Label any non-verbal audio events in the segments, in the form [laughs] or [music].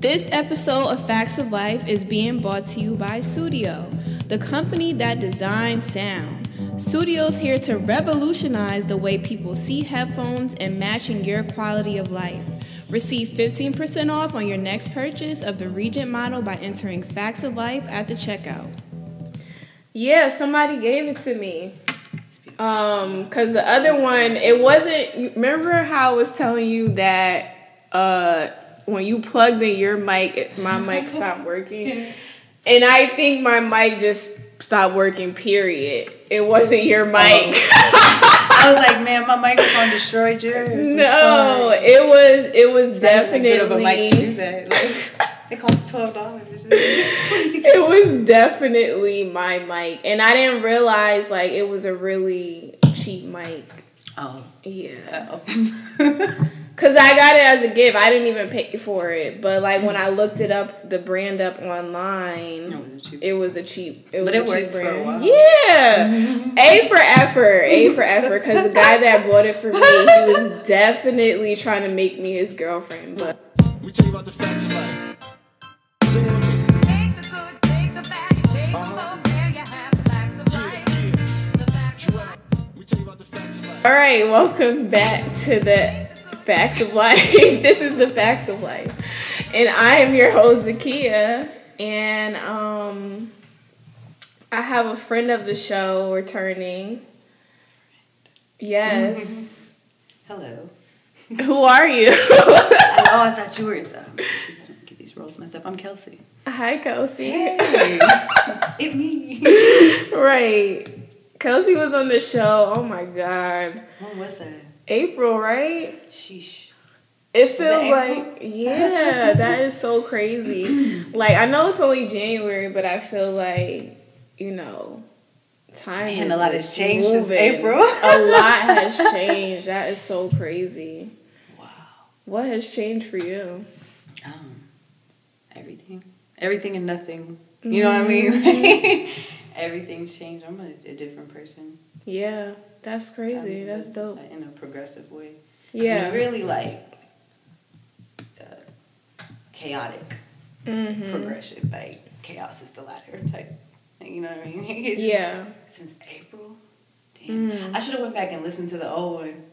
This episode of Facts of Life is being brought to you by Studio, the company that designs sound. Studio's here to revolutionize the way people see headphones and matching your quality of life. Receive 15% off on your next purchase of the Regent model by entering Facts of Life at the checkout. Yeah, somebody gave it to me. Um, cause the other one, it wasn't. Remember how I was telling you that uh when you plugged in your mic, my mic stopped working, and I think my mic just stopped working. Period. It wasn't your oh. mic. [laughs] I was like, man, my microphone destroyed yours. I'm no, sorry. it was. It was It's not even definitely. good of a mic to do that. Like, it costs twelve dollars. it was definitely my mic, and I didn't realize like it was a really cheap mic. Oh. Yeah. [laughs] Cause I got it as a gift. I didn't even pay for it, but like when I looked it up, the brand up online, No, it was cheap. it was a cheap. It But was it a cheap worked for a while. Yeah, [laughs] A for effort. A for effort. Cause the guy that bought it for me, he was [laughs] definitely trying to make me his girlfriend. But Let me tell you about the facts of life. Sing with me. Take the good, take the bad, you take them both. Uh-huh. There you have the facts of life. The facts of life. Let me tell you about the facts of life. all right, welcome back to the Facts of Life. [laughs] this is the Facts of Life, and I am your host Zakia, and um, I have a friend of the show returning. Yes. Hello. [laughs] Who are you? [laughs] Oh, I thought you were. I don't get these roles messed up. I'm Kelsey. Hi, Kelsey. Hey, it me. right. Kelsey was on the show. Oh my God. When was that? April, right? Sheesh. It feels like, yeah, [laughs] that is so crazy. Like, I know it's only January, but I feel like, you know, time Man, is a lot has changed since. April. a lot [laughs] has changed. That is so crazy. Wow. What has changed for you? Um, everything. Everything and nothing. You know what I Mm-hmm. mean? [laughs] Everything's changed. I'm a, a different person. Yeah, that's crazy. Um, That's dope. In a progressive way. Yeah. In a really like uh, chaotic Mm-hmm. progression. Like chaos is the ladder type. You know what I mean? [laughs] Just- Yeah. Since April. Damn. Mm. I should have went back and listened to the old one.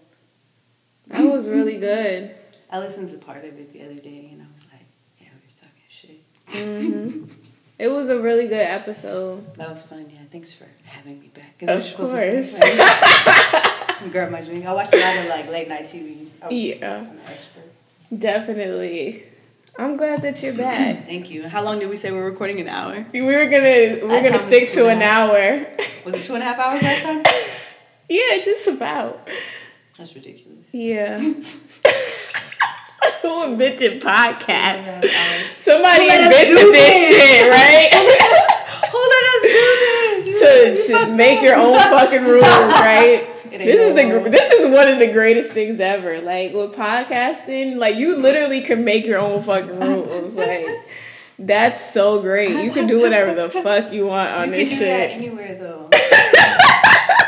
That was really [laughs] good. I listened to part of it the other day and I was like, yeah, we were talking shit. hmm [laughs] It was a really good episode. That was fun. Yeah, thanks for having me back. Is Of that what you're supposed to course. Right. Grab my drink. I watched a lot of like late night TV. Oh, Yeah. I'm an expert. Definitely. I'm glad that you're [clears throat] back. Thank you. How long did we say we were recording? An hour? We were gonna we're gonna stick to an hour. Was it two and a half hours last time? [laughs] yeah, just about. That's ridiculous. Yeah. [laughs] Who invented podcasts? Two and a half hours. Somebody Who let us invented this this? shit, right? [laughs] Who let us do this? [laughs] To, to make up. your own fucking [laughs] rules, right? This is the this is one of the greatest things ever. Like with podcasting, like you literally can make your own fucking rules. Like that's so great. You can do whatever the fuck you want on You this can do that shit. anywhere though.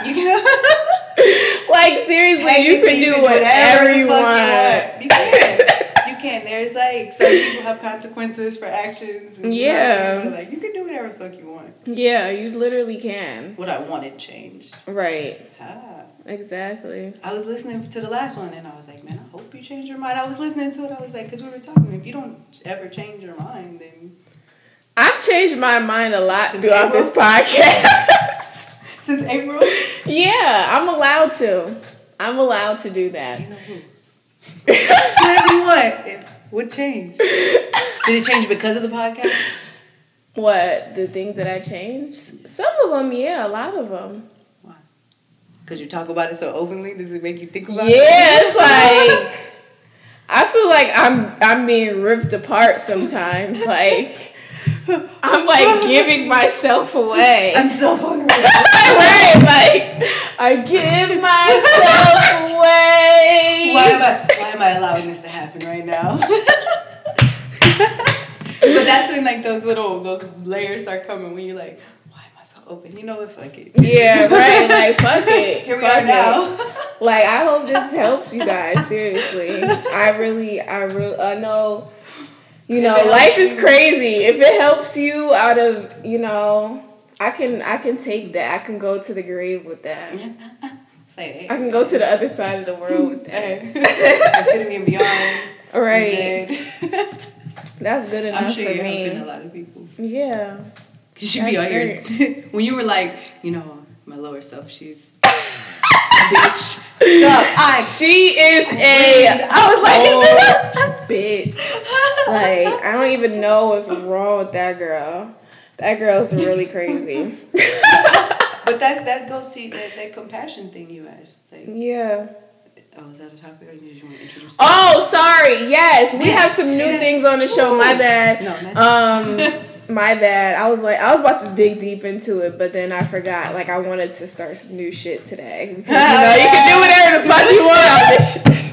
you can. Like seriously, you can do whatever you want. You can. There's like some people have consequences for actions. And Yeah. But like you can do whatever the fuck you want. Yeah, you literally can. What I wanted changed. Right. Ah. Exactly. I was listening to the last one and I was like, man, I hope you change your mind. I was listening to it. I was like, because we were talking. If you don't ever change your mind, then I've changed my mind a lot Since throughout April? this podcast. [laughs] since April, yeah, I'm allowed to. I'm allowed to do that. you know who. Whatever [laughs] you want. It changed? [laughs] Did it change because of the podcast? What the things that I changed? Some of them, yeah, a lot of them. Why? Because you talk about it so openly, does it make you think Yeah, about it? it's [laughs] like I feel like I'm I'm being ripped apart sometimes. Like [laughs] I'm like giving myself away. I'm so vulnerable. [laughs] right, like I give myself away. why am I why am I allowing this to happen right now? [laughs] but that's when like those little those layers start coming when you're like, why am I so open? You know what? Fuck it. Yeah, right. Like fuck it. Here we fuck are it. now. Like I hope this helps you guys. Seriously, I really, I really, I know. You know, life is you- crazy. If it helps you out of, you know, I can I can take that. I can go to the grave with that. [laughs] Say. I can go to the other side of the world with that. [laughs] Infinity and beyond. Right, [laughs] that's good enough I'm sure for you're helping a lot of people. Yeah. Cause you be out here when you were like, you know, my lower self, she's a bitch. Duh, I She is a I was like, bitch. Like I don't even know what's wrong with that girl. That girl's really crazy. [laughs] but that's that goes to that, that compassion thing you asked. Like, Yeah. oh, is that a topic or did you want to introduce? Oh, sorry. Yes, we have some new things on the show. My bad. No, not Um, [laughs] my bad. I was like, I was about to dig deep into it, but then I forgot. Like, I wanted to start some new shit today. Because, you know, you can do whatever the fuck you want on this.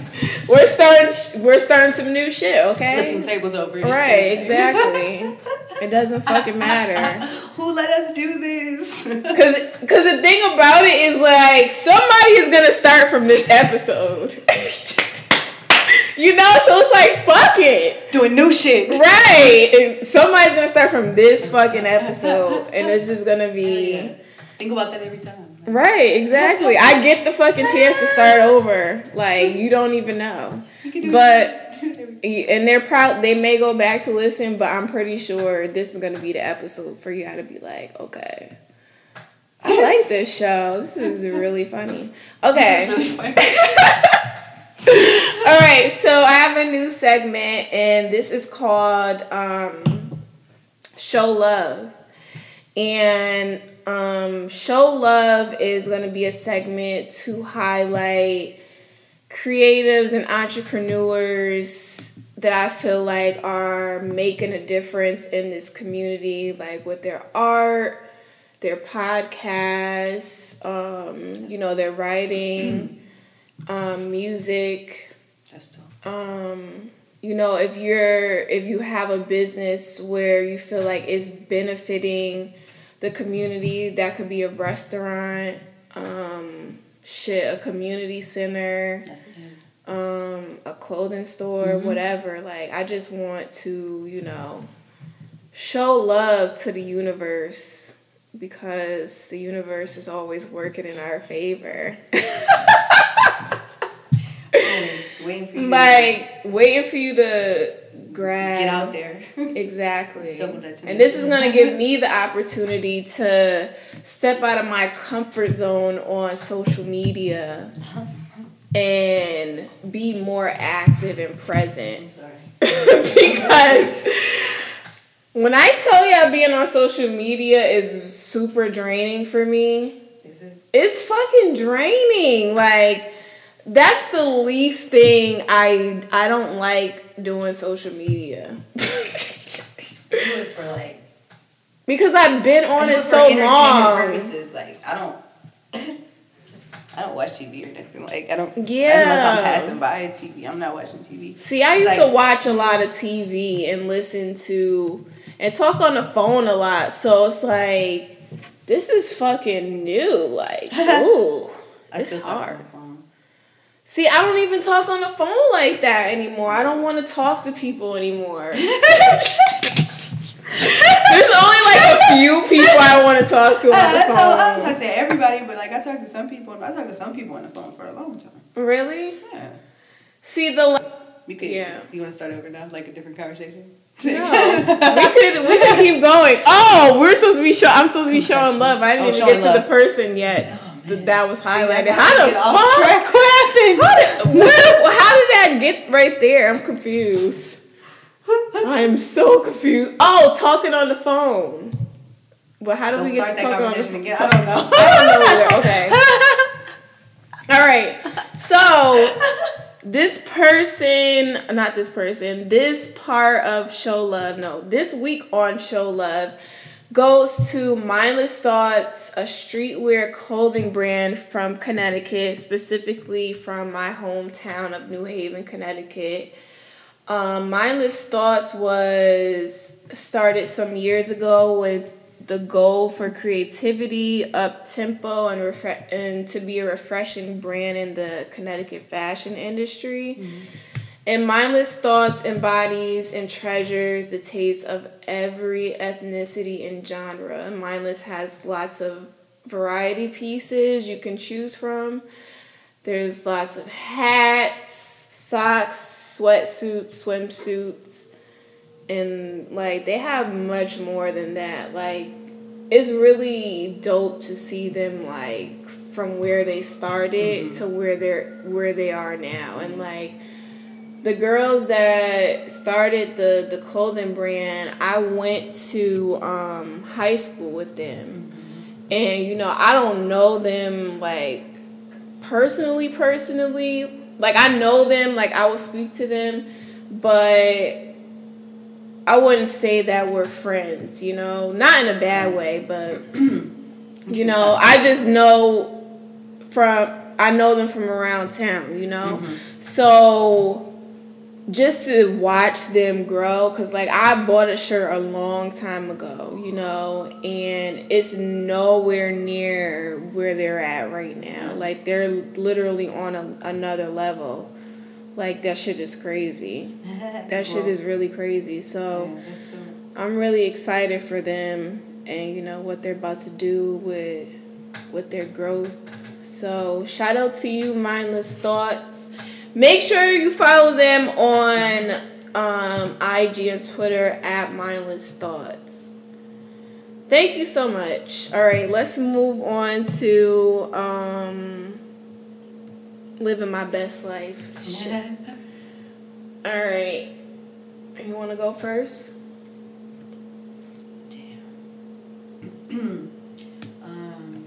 We're starting. We're starting some new shit. Okay. flips and tables over. Right. Exactly. [laughs] it doesn't fucking matter. Who let us do this? [laughs] Cause, cause the thing about it is like somebody is gonna start from this episode. [laughs] you know, so it's like fuck it. Doing new shit. Right. And somebody's gonna start from this fucking episode and it's just gonna be Think about that every time. Right, exactly. I get the fucking chance to start over. Like you don't even know. You can do But it. [laughs] Do it every- and they're proud they may go back to listen, but I'm pretty sure this is gonna be the episode for you to be like, okay. I like [laughs] this show. This is [laughs] really funny. Okay. This is really funny. All right, so I have a new segment, and this is called um, Show Love. And um, Show Love is going to be a segment to highlight creatives and entrepreneurs that I feel like are making a difference in this community, like with their art, their podcasts, um, you know, their writing, [clears throat] um, music. Um you know if you're if you have a business where you feel like it's benefiting the community that could be a restaurant um shit a community center um a clothing store whatever. Like i just want to you know show love to the universe because the universe is always working in our favor. [laughs] Waiting for you. like waiting for you to grab get out there. [laughs] exactly and this is going to give me [laughs] the opportunity to step out of my comfort zone on social media uh-huh. and be more active and I'm present sorry. [laughs] because when i tell y'all being on social media is super draining for me Is it? it's fucking draining. Like that's the least thing I I don't like doing social media. For like. because I've been on it so long. Purposes, like I don't. [laughs] I don't watch TV or nothing. Like I don't. Yeah. Unless I'm passing by a TV, I'm not watching TV. See, I It's used to watch a lot of TV and listen to and talk on the phone a lot. So it's like this is fucking new. Like, [laughs] ooh, I it's hard. The phone. See, I don't even talk on the phone like that anymore. I don't want to talk to people anymore. [laughs] There's only like a few people I want to talk to on I, I, the tell, I don't talk to everybody, but like I talk to some people. I talk to some people on the phone for a long time. Really? Yeah. See the We could. Yeah. You want to start over now, like a different conversation? no, [laughs] we could we could keep going. Oh, we're supposed to be show. I'm supposed to be showing love. I didn't Oh, even get to the person yet. Oh, that was See, highlighted. how How the fuck? Track. What happened? How did, [laughs] where, how did that get right there? I'm confused. I'm so confused. Oh, talking on the phone. But how do Don't we get start to that talking on the phone? again. I don't know. I don't know either. [laughs] Okay. All right. So this person, not this person, this part of Show Love, no, this week on Show Love goes to Mindless Thoughts, a streetwear clothing brand from Connecticut, specifically from my hometown of New Haven, Connecticut. Um, Mindless Thoughts was started some years ago with the goal for creativity, up tempo, and refre- and to be a refreshing brand in the Connecticut fashion industry. And mindless thoughts embodies and treasures the taste of every ethnicity and genre. Mindless has lots of variety pieces you can choose from. There's lots of hats, socks, sweatsuits, swimsuits, and like they have much more than that. Like it's really dope to see them like from where they started mm-hmm. to where they're where they are now and like the girls that started the the clothing brand i went to um, high school with them. And you know i don't know them like personally personally. Like i know them like i will speak to them but i wouldn't say that we're friends you know? Not in a bad way but [clears throat] you know i just know from i know them from around town you know? So just to watch them grow because like i bought a shirt a long time ago you know and it's nowhere near where they're at right now. Like they're literally on a, another level. Like that shit is crazy. [laughs] That shit is really crazy. So i'm really excited for them and you know what they're about to do with with their growth. So shout out to you mindless thoughts Make sure you follow them on um, IG and Twitter at Mindless Thoughts. Thank you so much. All right, let's move on to um, living my best life. [laughs] Shit. All right, you want to go first? [clears throat] Um,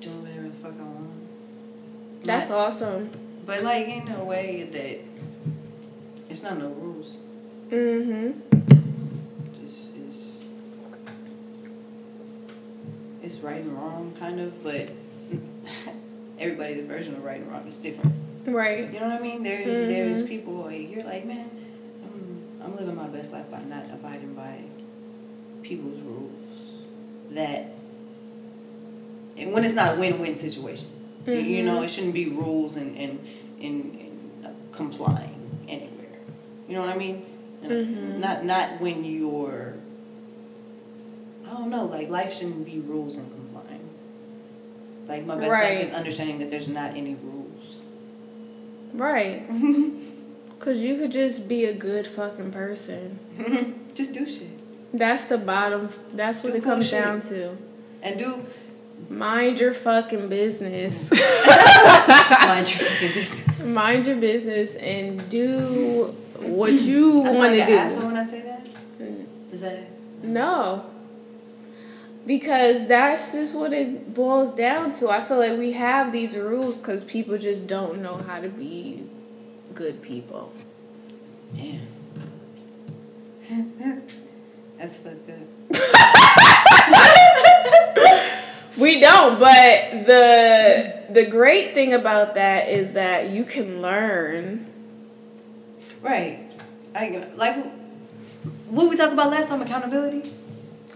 doing whatever the fuck I want. That's awesome. But like in a way that it's not no rules. Mm-hmm. Just is it's right and wrong kind of, but [laughs] everybody's version of right and wrong is different. Right. You know what I mean? There's there's Mhm. people like you're like, man, I'm I'm living my best life by not abiding by people's rules. That and when it's not a win-win situation, You- you know, it shouldn't be rules and and and, and complying anywhere. You know what I mean? Mhm. Not not when you're. I don't know. Like life shouldn't be rules and complying. Like my best Right. life is understanding that there's not any rules. Right. [laughs] Cause you could just be a good fucking person. [laughs] Just do shit That's the bottom. That's what Do it comes shit. down to. and do Mind your fucking business. [laughs] mind your fucking business. Mind your business and do what you want like to an do. asshole when I say that. Mm. Does that? No. Because that's just what it boils down to. I feel like we have these rules because people just don't know how to be good people. Damn. [laughs] That's fucked up. [laughs] We don't, but the the great thing about that is that you can learn. Right. I like what we talked about last time. Accountability.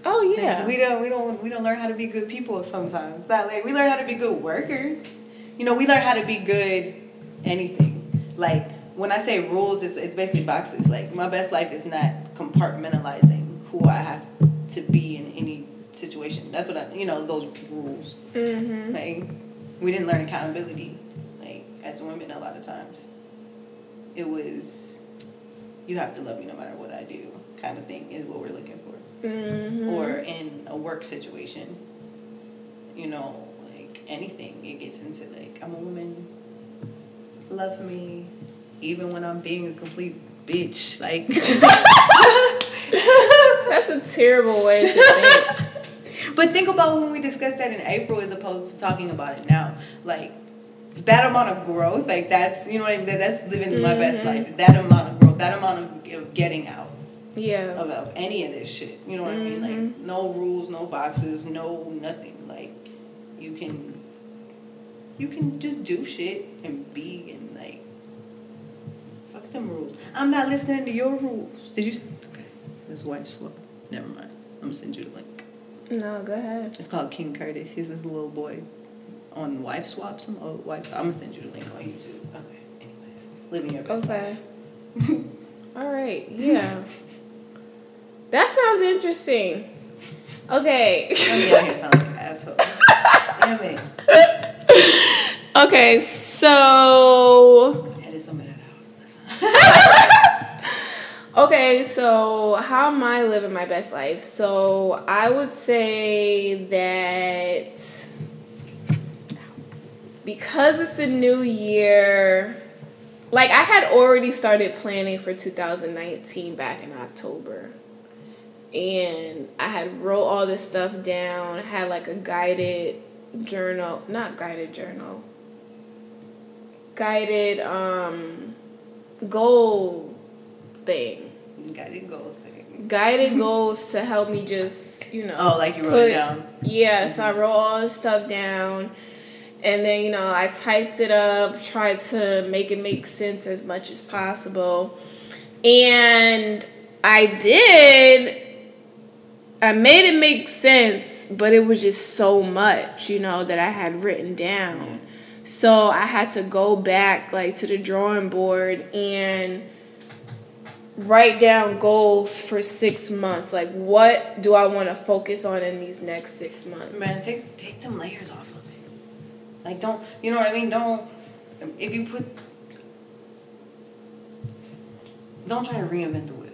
Oh yeah. We don't we don't we don't learn how to be good people sometimes. That like we learn how to be good workers. You know, we learn how to be good anything. Like when I say rules, it's it's basically boxes. Like my best life is not compartmentalizing who I have to be situation. That's what I you know, those rules. Mhm. Like we didn't learn accountability, like as women a lot of times. It was you have to love me no matter what I do kind of thing is what we're looking for Mhm. or in a work situation, you know, like anything, it gets into like, I'm a woman, love me, even when I'm being a complete bitch. Like, [laughs] That's a terrible way to think. [laughs] but think about when we discussed that in April as opposed to talking about it now. Like, that amount of growth, like that's, you know what I mean? That's living my best Mhm. life. That amount of growth, that amount of, getting out. Yeah. of, of any of this shit. You know what I mean? Like no rules, no boxes, no nothing. Like you can you can just do shit and be and like fuck them rules. I'm not listening to your rules. Did you? Okay, this wife swap. Never mind. I'm gonna send you the link. No, go ahead. It's called King Curtis. He's this little boy on wife swap. Some old wife. I'm gonna send you the link on YouTube. Okay. Anyways. living your best Okay. life. [laughs] All right. Yeah. that sounds interesting. Okay. [laughs] Let me out here sound like an asshole. Damn it. [laughs] okay. So. Edit some of that out. Okay, so how am I living my best life? So I would say that because it's a new year, like I had already started planning for 2019 back in October. And I had wrote all this stuff down, had like a guided journal, not guided journal. Guided um goal thing Guided goals thing. guided goals to help me just you know Oh, like you wrote it down. yeah so i mm-hmm. wrote all this stuff down. And then you know i typed it up tried to make it make sense as much as possible. And i did. I made it make sense but it was just so much you know that i had written down. So i had to go back like to the drawing board and write down goals for six months. Like, what do I want to focus on in these next six months? Man, take take them layers off of it. Like don't you know what I mean? Don't if you put don't try to reinvent the wheel.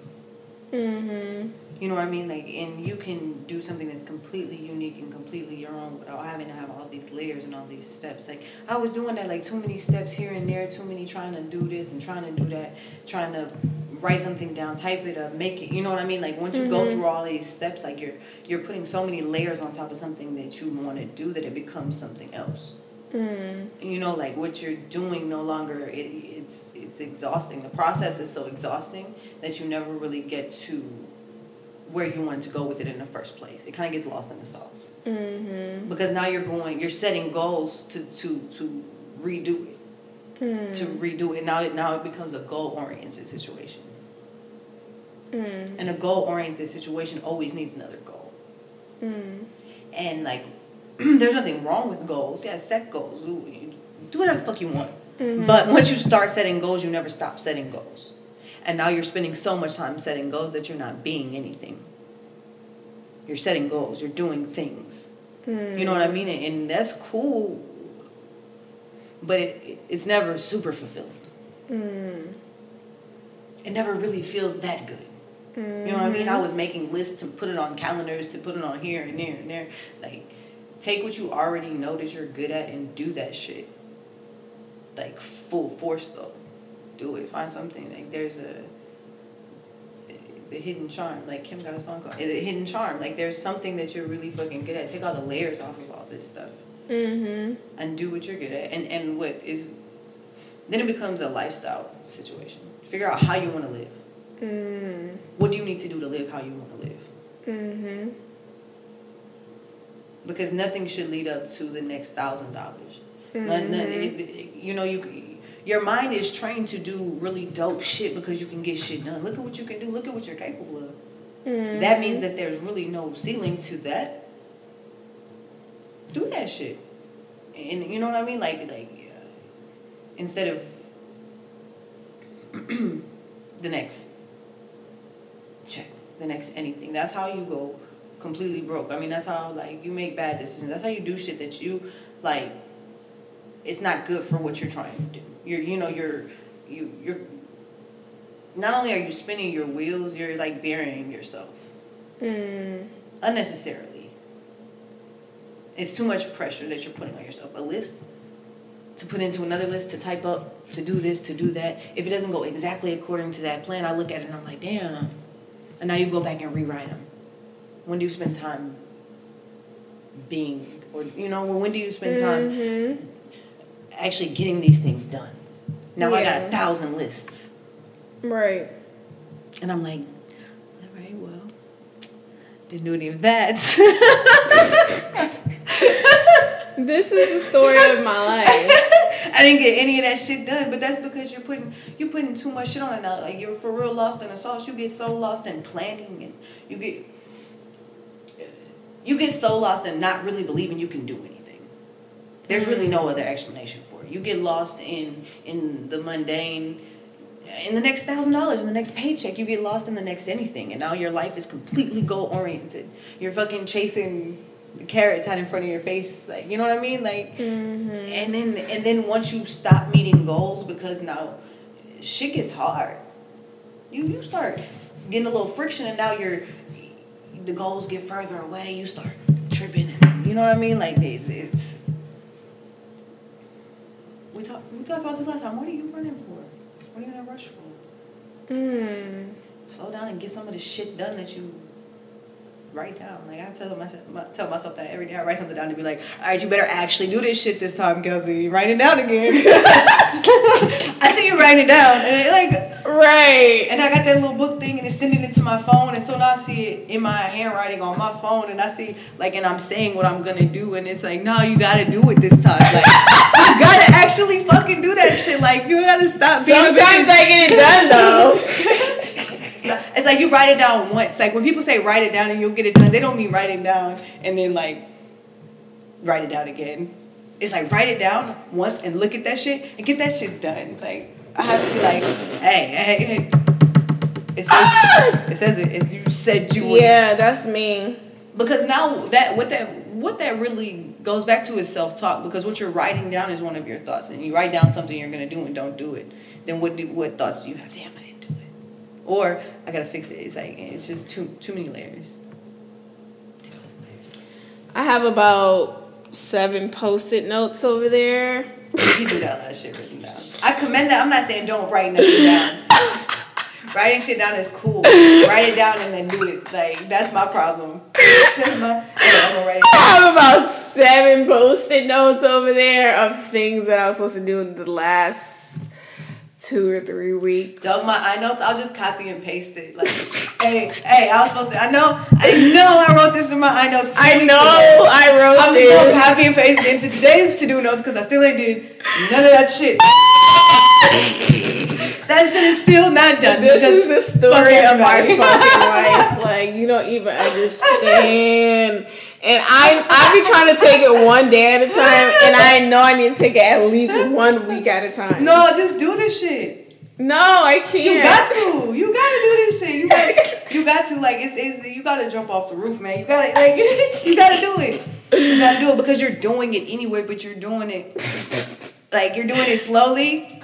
Mm-hmm. You know what I mean? Like and you can do something that's completely unique and completely your own without having to have all these layers and all these steps. Like I was doing that like too many steps here and there, too many trying to do this and trying to do that, trying to write something down, type it up, make it you know what I mean? Like once you go Mhm. through all these steps, like you're you're putting so many layers on top of something that you want to do that it becomes something else. Mm. you know like what you're doing no longer it, it's it's exhausting the process is so exhausting that you never really get to where you wanted to go with it in the first place it kind of gets lost in the sauce Mm-hmm. because now you're going you're setting goals to to to redo it Mm. to redo it now it now it becomes a goal oriented situation Mm. and a goal oriented situation always needs another goal Mm. and like [clears throat] there's nothing wrong with goals yeah set goals do whatever the fuck you want Mhm. But once you start setting goals, you never stop setting goals. And now you're spending so much time setting goals that you're not being anything. You're setting goals, you're doing things. Mm. You know what I mean? And, that's cool, but it, it, it's never super fulfilled. Mm. It never really feels that good. You know what I mean? I was making lists to put it on calendars, to put it on here and there and there. Like, take what you already know that you're good at and do that shit. Like, full force, though. Do it. Find something. Like, there's a. The, the hidden charm. Like, Kim got a song called. The hidden charm. Like, there's something that you're really fucking good at. Take all the layers off of all this stuff Mm-hmm. and do what you're good at. And, and what is. Then it becomes a lifestyle situation. Figure out how you want to live. Mm. What do you need to do to live how you want to live? Mm-hmm. because nothing should lead up to the next thousand dollars. Mhm. You know, you your mind is trained to do really dope shit because you can get shit done. Look at what you can do. Look at what you're capable of. Mm. That means that there's really no ceiling to that. Do that shit, and you know what I mean. Like like uh, instead of [clears throat] the next check, the next anything. That's how you go completely broke. I mean, that's how like you make bad decisions. That's how you do shit that you like. It's not good for what you're trying to do. You're you know you're you you're. Not only are you spinning your wheels, you're like burying yourself Mm. unnecessarily. It's too much pressure that you're putting on yourself. A list to put into another list to type up to do this to do that. If it doesn't go exactly according to that plan, I look at it and I'm like, damn. And now you go back and rewrite them. When do you spend time being, or you know, when do you spend time Mhm. actually getting these things done? Now I got a thousand lists, Right. and I'm like, all right, well, didn't do any of that. [laughs] This is the story of my life. [laughs] I didn't get any of that shit done, but that's because you're putting you're putting too much shit on it now. Like you're for real lost in the sauce. You get so lost in planning, and you get you get so lost in not really believing you can do anything. There's really no other explanation for You get lost in in the mundane. In the next thousand dollars, in the next paycheck, you get lost in the next anything, and now your life is completely goal oriented. You're fucking chasing the carrots out in front of your face, like you know what I mean, like. Mm-hmm. And then and then once you stop meeting goals because now shit gets hard. You you start getting a little friction and now you're the goals get further away, you start tripping you know what I mean? Like it's it's we talked we talked about this last time. What are you running for? What are you in a rush for? Mm. Slow down and get some of the shit done that you write down. Like I tell myself, tell myself that every day. I write something down to be like, all right, you better actually do this shit this time, Kelsey. Write it down again. [laughs] I see you writing it down, and it, like, Right. and I got that little book thing, and it's sending it to my phone, and so now I see it in my handwriting on my phone, and I see like, and I'm saying what I'm gonna do, and it's like, no, you gotta do it this time. Like, [laughs] you gotta actually fucking do that shit. Like, you gotta stop being. a Sometimes. I get it done though. [laughs] It's, it's like you write it down once. Like when people say write it down and you'll get it done, they don't mean write it down and then like write it down again. It's like write it down once and look at that shit and get that shit done. Like I have to be like, hey, hey, hey. It says ah! it says it. It's, you said you would. yeah, that's me. Because now that what that what that really goes back to is self talk. Because what you're writing down is one of your thoughts, and you write down something you're gonna do and don't do it. Then what do, what thoughts do you have? Damn, it. Or I gotta fix it. It's like it's just too too many layers. I have about seven post-it notes over there. You do got a lot of shit written down. I commend that. I'm not saying don't write nothing down. [laughs] Writing shit down is cool. Write it down and then do it. Like that's my problem. [laughs] That's my. Yeah, I'm write it I have about seven post-it notes over there of things that I was supposed to do in the last two or three weeks. My iNotes, I know. I'll just copy and paste it. Like, hey, hey, I was supposed to. I know, I know, I wrote this in my iNotes. Two I weeks know ago. I wrote this. I'm just gonna copy and paste it into today's to do notes because I still ain't did none of that shit. that shit is still not done. This because is the story of my fucking [laughs] life. Like you don't even understand. And I I be trying to take it one day at a time, and I know I need to take it at least one week at a time. No, just do this shit. no, I can't. You got to. You gotta do this shit. You got. You got to. Like it's, it's. You gotta jump off the roof, man. You gotta. Like [laughs] you gotta do it. You gotta do it because you're doing it anyway. But you're doing it. Like you're doing it slowly.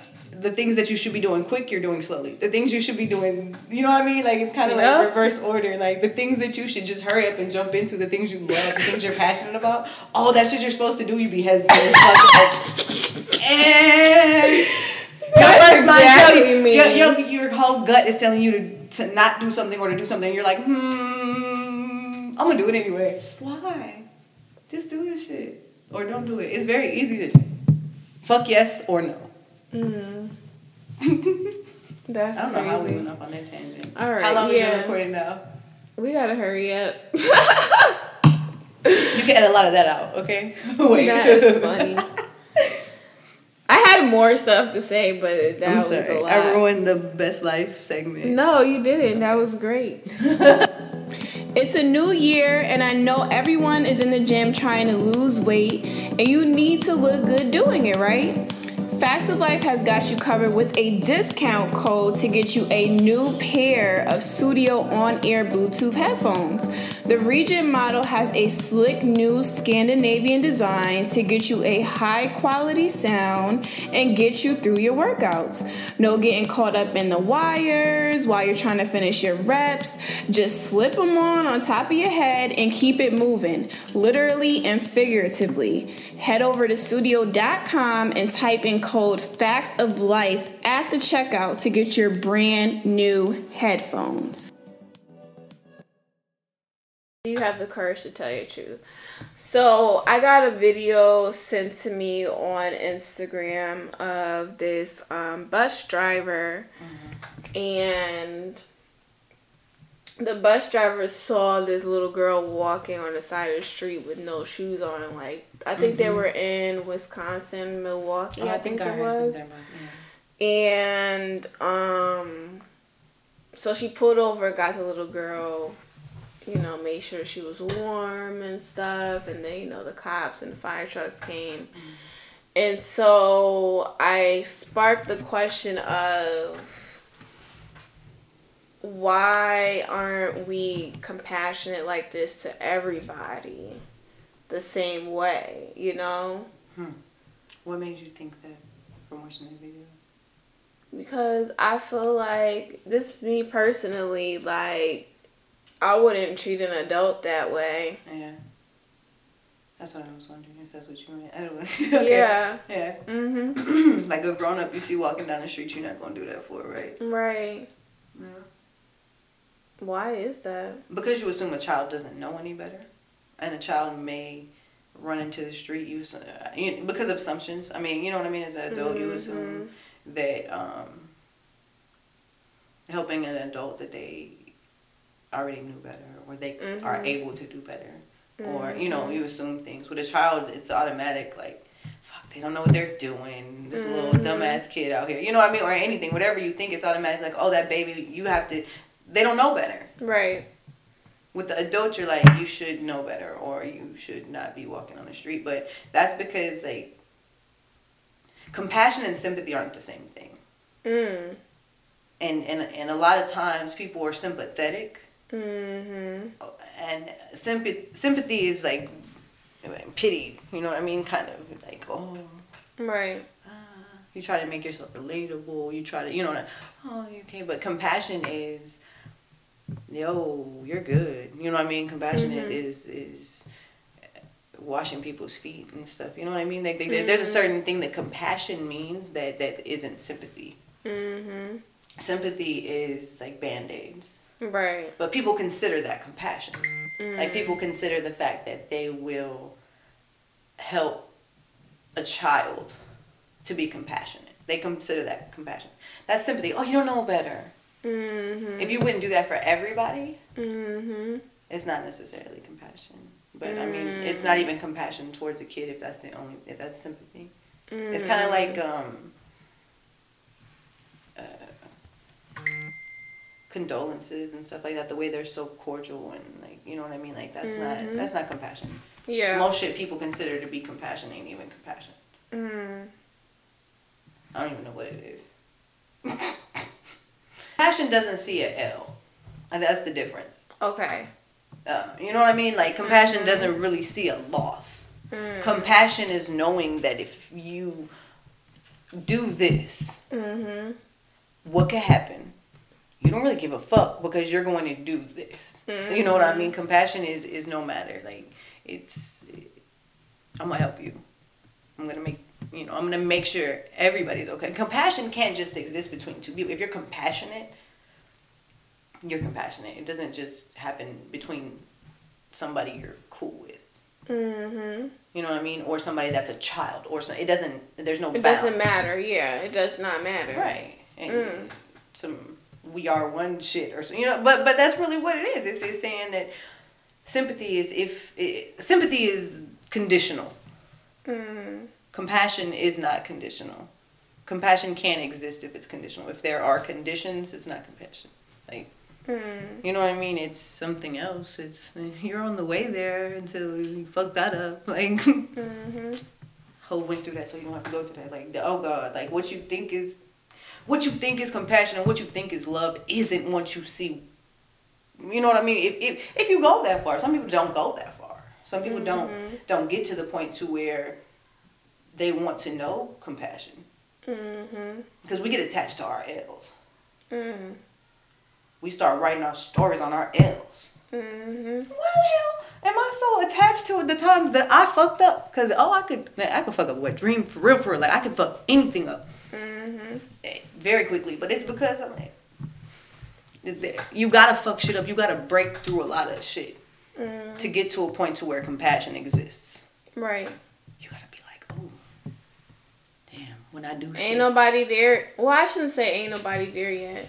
The things that you should be doing quick, you're doing slowly. The things you should be doing, you know what I mean? Like it's kind of Yeah. like reverse order. Like the things that you should just hurry up and jump into, the things you love, the things you're passionate about, all that shit you're supposed to do, you be hesitant as fuck. Like, and your first mind tell exactly you, your, your, your whole gut is telling you to, to not do something or to do something. You're like, hmm, I'm gonna do it anyway. Why? Just do this shit or don't do it. It's very easy to fuck yes or no. Mm. [laughs] That's I don't know how we crazy. went up on that tangent. All right, How long we been recording now? We gotta hurry up. [laughs] You can edit a lot of that out, okay? [laughs] Wait. that is funny. I had more stuff to say, but that I'm was sorry. a lot. I ruined the best life segment. No, you didn't. That was great. it's a new year, and I know everyone is in the gym trying to lose weight, and you need to look good doing it, right? Facts of Life has got you covered with a discount code to get you a new pair of Studio on air Bluetooth headphones. The Regent model has a slick new Scandinavian design to get you a high quality sound and get you through your workouts. No getting caught up in the wires while you're trying to finish your reps. Just slip them on on top of your head and keep it moving, literally and figuratively. Head over to studio.com and type in code Facts of Life at the checkout to get your brand new headphones. Do you have the courage to tell your truth. So I got a video sent to me on Instagram of this um, bus driver, and the bus driver saw this little girl walking on the side of the street with no shoes on. Like I think they were in Wisconsin, Milwaukee. Oh, I, think, it was. And um, so she pulled over, got the little girl, you know, made sure she was warm and stuff. And then, you know, the cops and the fire trucks came. And so I sparked the question of why aren't we compassionate like this to everybody the same way, you know? Hmm. What made you think that from watching the video? Because I feel like this me personally, like I wouldn't treat an adult that way. Yeah. That's what I was wondering if that's what you meant. I don't know. [laughs] Okay. Yeah. Yeah. Mhm. [clears throat] like a grown up you see walking down the street, you're not gonna do that for, right? Right. Yeah. Why is that? Because you assume a child doesn't know any better, and a child may run into the street you, uh, you because of assumptions. I mean, you know what I mean. As an adult, you assume that um, helping an adult that they already knew better, or they are Mhm. able to do better, or you know, you assume things. With a child, it's automatic. Like, fuck, they don't know what they're doing. This little dumbass kid out here, you know what I mean, or anything, whatever you think, it's automatic. Like, oh, that baby, you have to. They don't know better Right. with the adult you're like you should know better or you should not be walking on the street but that's because like compassion and sympathy aren't the same thing Mm. and and, and a lot of times people are sympathetic Mhm. and sympathy sympathy is like pity you know what i mean? Kind of like oh Right. you try to make yourself relatable you try to you know oh you okay. But compassion is yo you're good. You know what i mean? Compassion is is is washing people's feet and stuff. You know what i mean? Like, like there- there's a certain thing that compassion means that that isn't sympathy. Mhm. sympathy is like band-aids Right. but people consider that compassion. Like people consider the fact that they will help a child to be compassionate. They consider that compassion. That's sympathy. Oh you don't know better. Mhm. if you wouldn't do that for everybody Mhm. it's not necessarily compassion. But i mean it's not even compassion towards a kid if that's the only if that's sympathy. It's kind of like um uh, condolences and stuff like that the way they're so cordial and like you know what i mean like that's not that's not compassion Yeah. most shit people consider to be compassion ain't even compassion Mm. i don't even know what it is [laughs] compassion doesn't see a l and that's the difference Okay. uh, you know what I mean? Like compassion doesn't really see a loss. Compassion is knowing that if you do this, Mhm. what could happen? You don't really give a fuck because you're going to do this. You know what I mean? Compassion is is no matter. Like it's, I'm gonna help you. I'm gonna make you know I'm gonna make sure everybody's okay. Compassion can't just exist between two people. If you're compassionate, you're compassionate. It doesn't just happen between somebody you're cool with. Mhm. You know what I mean? Or somebody that's a child. Or some, it doesn't. There's no. It bounds. doesn't matter. Yeah, it does not matter. Right. And Mm. some we are one shit or so you know, but but that's really what it is. It's, it's saying that sympathy is if it, sympathy is conditional. Mm. Compassion is not conditional. Compassion can't exist if it's conditional. If there are conditions, it's not compassion. Like Mm. you know what I mean? It's something else. It's [laughs] you're on the way there until you fuck that up. [laughs] Like Mhm. Hope went through that, so you don't have to go through that. Like, oh God, like what you think is, what you think is compassion and what you think is love isn't what you see. You know what I mean? If if if you go that far, some people don't go that far. Some people don't don't get to the point to where they want to know compassion Mhm. because we get attached to our L's. Mm. We start writing our stories on our L's. Why the hell am I so attached to the times that I fucked up? Cause oh, I could, man, I could fuck up a wet dream for real, for real. Like I could fuck anything up Mhm. eh, very quickly. But it's because I'm like, you gotta fuck shit up. You gotta break through a lot of shit to get to a point to where compassion exists. Right. You gotta be like, oh, damn. When I do shit, Ain't nobody there. Well, I shouldn't say ain't nobody there yet.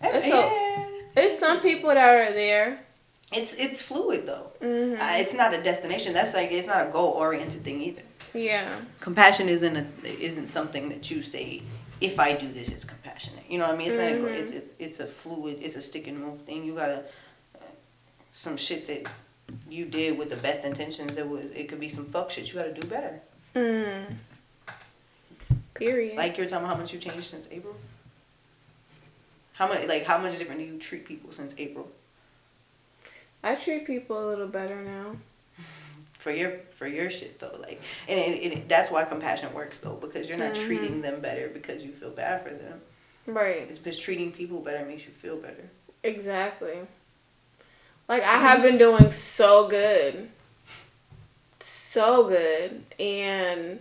It's yeah. There's some people that are there. It's it's fluid though. Mhm. Uh, it's not a destination. That's like it's not a goal oriented thing either. Yeah. compassion isn't a, isn't something that you say if I do this it's compassionate you know what I mean it's not a, Mm-hmm. it's, it's it's a fluid it's a stick and move thing you gotta uh, some shit that you did with the best intentions it was it could be some fuck shit you gotta do better Mm. Period. Like you were talking about how much you changed since April. How much, like, how much different do you treat people since April? I treat people a little better now. For your for your shit though, like, and it, it, that's why compassion works though, because you're not Mhm. treating them better because you feel bad for them. Right. It's because treating people better makes you feel better. Exactly. Like I have been doing so good. So good. And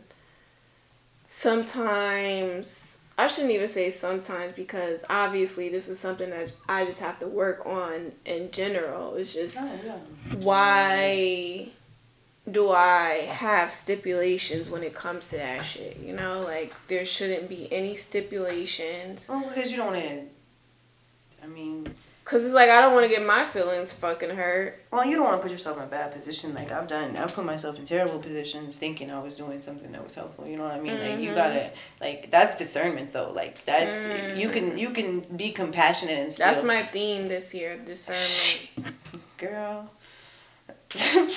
sometimes I shouldn't even say sometimes because obviously this is something that I just have to work on in general. It's just Oh yeah. why do I have stipulations when it comes to that shit? You know, like there shouldn't be any stipulations. Well, because you don't want to. I mean, Cause it's like I don't want to get my feelings fucking hurt. well, you don't want to put yourself in a bad position. Like I've done, I've put myself in terrible positions thinking I was doing something that was helpful. You know what I mean? Like you gotta, mm-hmm. like that's discernment though. Like that's you can mm. you can be compassionate and still. That's my theme this year, discernment. girl. [laughs]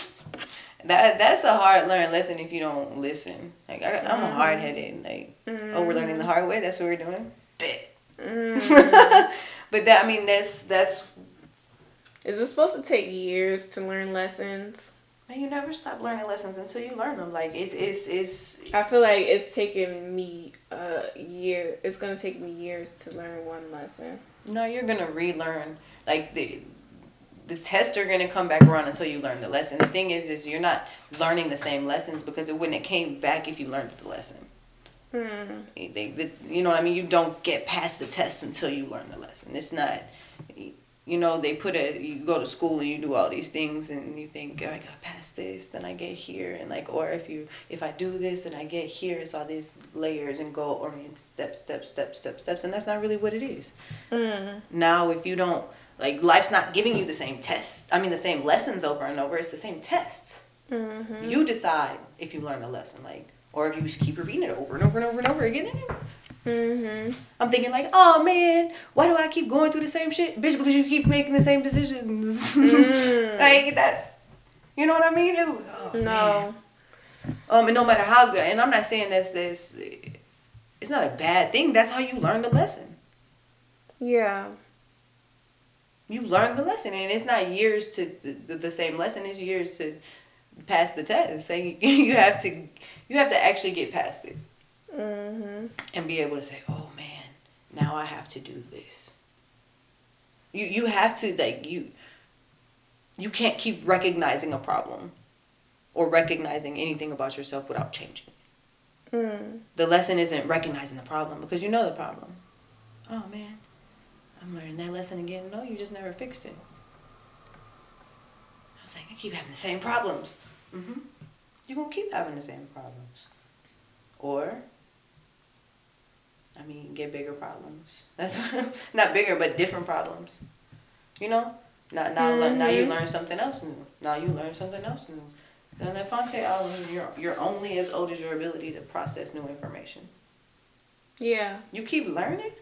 that that's a hard learned lesson if you don't listen. Like I, I'm a hard headed. Like oh, we're learning the hard way. That's what we're doing. Bet. Mm. [laughs] but that I mean that's that's Is it supposed to take years to learn lessons? man. You never stop learning lessons until you learn them. Like it's it's it's. I feel like it's taken me a year. It's gonna take me years to learn one lesson. No, you're gonna relearn. Like the the tests are gonna come back around until you learn the lesson. The thing is, is you're not learning the same lessons because it wouldn't have came back if you learned the lesson. Hmm. They, the, you know what I mean? You don't get past the test until you learn the lesson. It's not, you know, they put a, you go to school and you do all these things and you think, oh, I got past this, then I get here. And like, or if you, if I do this, then I get here. It's all these layers and goal oriented steps, steps, steps, steps, steps. And that's not really what it is. Mm. Now, if you don't, like, life's not giving you the same tests. I mean, the same lessons over and over. It's the same tests. Mm-hmm. You decide if you learn a lesson, like, or if you just keep repeating it over and over and over and over again. Mm-hmm. I'm thinking like, oh man, why do I keep going through the same shit, bitch? Because you keep making the same decisions. Mm. [laughs] like that. You know what I mean? It oh, man. No. Um, and no matter how good, and I'm not saying that's this. It's not a bad thing. That's how you learn the lesson. Yeah. You learn the lesson, and it's not years to the, the, same lesson. It's years to pass the test. Like [laughs] you have to, you have to actually get past it. Mm-hmm. and be able to say, "Oh man, now I have to do this." You you have to like you you can't keep recognizing a problem or recognizing anything about yourself without changing. Mm. The lesson isn't recognizing the problem because you know the problem. Oh man, I'm learning that lesson again. No, you just never fixed it. I was like, I keep having the same problems. Mm-hmm. You're gonna keep having the same problems, or I mean, get bigger problems. That's [laughs] not bigger, but different problems. You know, now now le- now you learn something else new. Now you learn something else new. Then that Phonte album, you're you're only as old as your ability to process new information. Yeah. You keep learning.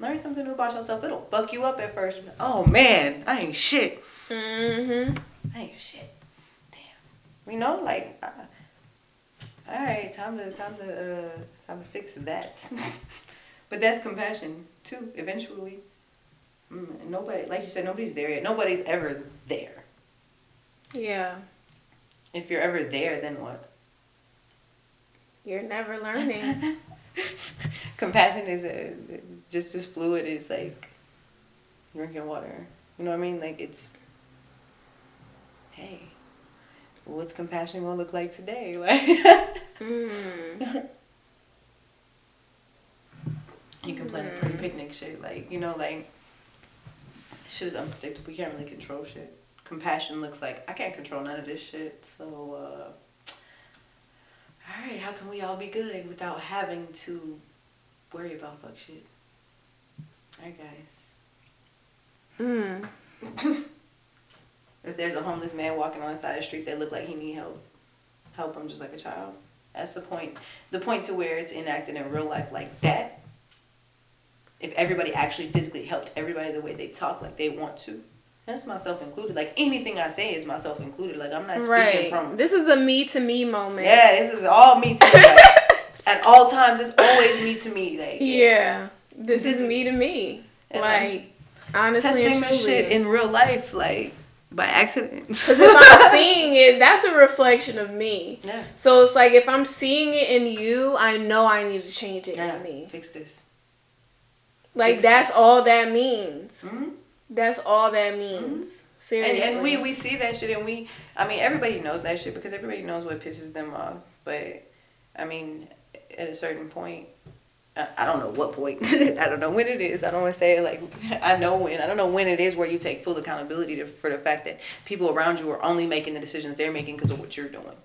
Learn something new about yourself. It'll fuck you up at first. Oh man, I ain't shit. Mm-hmm. I ain't shit. Damn. You know, like. Uh, all right, time to time to uh, time to fix that. [laughs] but that's compassion too. Eventually, mm, nobody, like you said, nobody's there yet. Nobody's ever there. Yeah. If you're ever there, then what? You're never [laughs] learning. compassion is a, just as fluid as like drinking water. You know what I mean? Like it's hey, what's compassion gonna look like today? [laughs] Like mm. you can plan a pretty picnic shit, like you know, like shit is unpredictable. You can't really control shit. Compassion looks like I can't control none of this shit, so uh Alright, how can we all be good without having to worry about fuck shit? Alright guys. Mm. If there's a homeless man walking on the side of the street that look like he need help, help him just like a child. That's the point. The point to where it's enacted in real life like that. If everybody actually physically helped everybody the way they talk like they want to, that's myself included. Like anything I say is myself included. Like I'm not speaking Right. from. This is a me to me moment. Yeah, this is all me too. Like, [laughs] at all times. It's always me to me. Like Yeah. This is me to me. And I'm Like honestly, testing this shit in real life, like by accident. Because if I'm [laughs] seeing it, that's a reflection of me. yeah, So it's like if I'm seeing it in you, I know I need to change it yeah. in me. Fix this. Like Fix that's this. all that means. Mhm. That's all that means. Seriously. And, and we, we see that shit and we I mean everybody knows that shit because everybody knows what pisses them off. But I mean at a certain point I, don't know what point. [laughs] I don't know when it is. I don't want to say like [laughs] I know when. I don't know when it is where you take full accountability to, for the fact that people around you are only making the decisions they're making because of what you're doing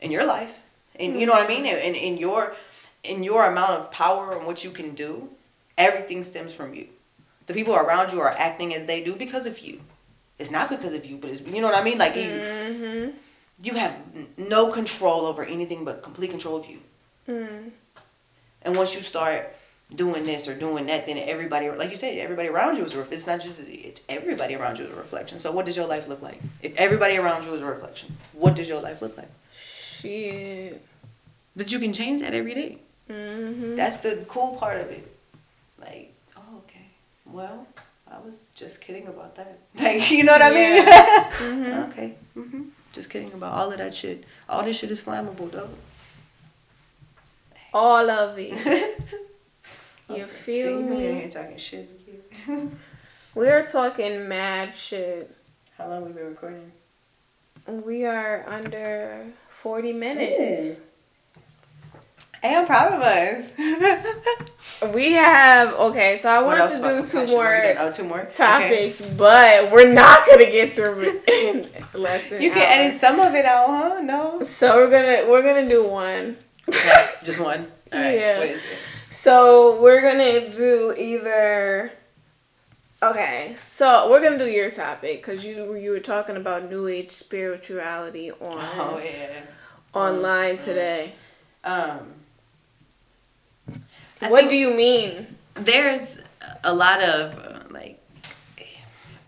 in your life. And you know what I mean? And in your in your amount of power and what you can do, everything stems from you. The people around you are acting as they do because of you. It's not because of you, but it's you know what I mean. Like you, Mm-hmm. you have no control over anything but complete control of you. Mm. And once you start doing this or doing that, then everybody, like you said, everybody around you is a ref- It's not just, it's everybody around you is a reflection. So what does your life look like? If everybody around you is a reflection, what does your life look like? Shit. But you can change that every day. Mm-hmm. That's the cool part of it. Like, oh, okay. Well, I was just kidding about that. [laughs] Like, you know what I mean? [laughs] Mhm. okay. hmm Just kidding about all of that shit. All this shit is flammable, though. All of it. [laughs] You Okay. feel See, me? we ain't here talking shit. [laughs] We're talking mad shit. How long we been recording? We are under 40 minutes. Hey, I'm proud of us. [laughs] We have, okay, so I wanted to do two more? Oh, two more Okay. topics, but we're not going to get through it less than You can hour. edit some of it out, huh? No. So we're gonna we're gonna do one. Okay, Just one. All right. Yeah. What is it? So we're gonna do either. Okay, so we're gonna do your topic because you you were talking about new age spirituality on Oh yeah. online today. Um. I what do you mean? There's a lot of uh, like.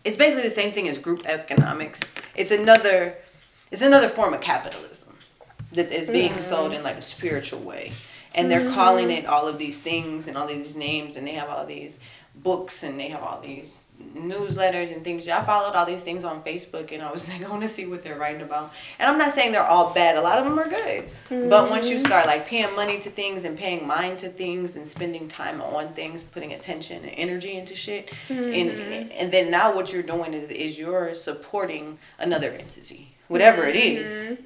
It's basically the same thing as group economics. It's another. It's another form of capitalism that is being sold in like a spiritual way, and they're calling it all of these things and all these names, and they have all these books and they have all these newsletters and things. I followed all these things on Facebook, and I was like, [laughs] I want to see what they're writing about. And I'm not saying they're all bad. A lot of them are good, but once you mm-hmm. start like paying money to things and paying mind to things and spending time on things, putting attention and energy into shit, and mm-hmm. and then now what you're doing is is you're supporting another entity, whatever it is. Mm-hmm.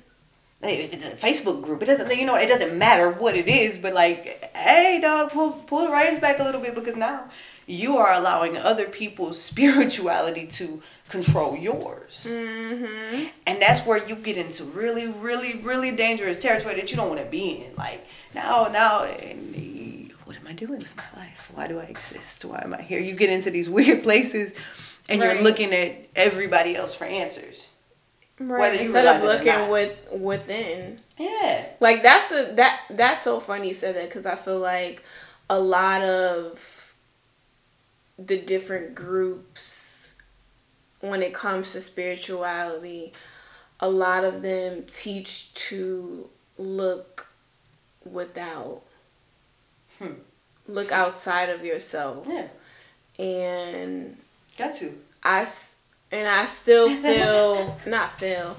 Hey, if it's a Facebook group, it doesn't you know it doesn't matter what it is, but like, hey dog, pull pull the reins back a little bit because now you are allowing other people's [laughs] spirituality to control yours. Mm-hmm. And that's where you get into really, really, really dangerous territory that you don't want to be in. Like now, now, and what am I doing with my life? Why do I exist? Why am I here? You get into these weird places, and Right. you're looking at everybody else for answers. Right. Whether you Instead of realize it or looking not. with within. Yeah. Like that's the that that's so funny you said that because I feel like a lot of the different groups when it comes to spirituality, a lot of them teach to look without, Hmm. look outside of yourself, Yeah. and Got to. I s- and I still feel [laughs] not feel.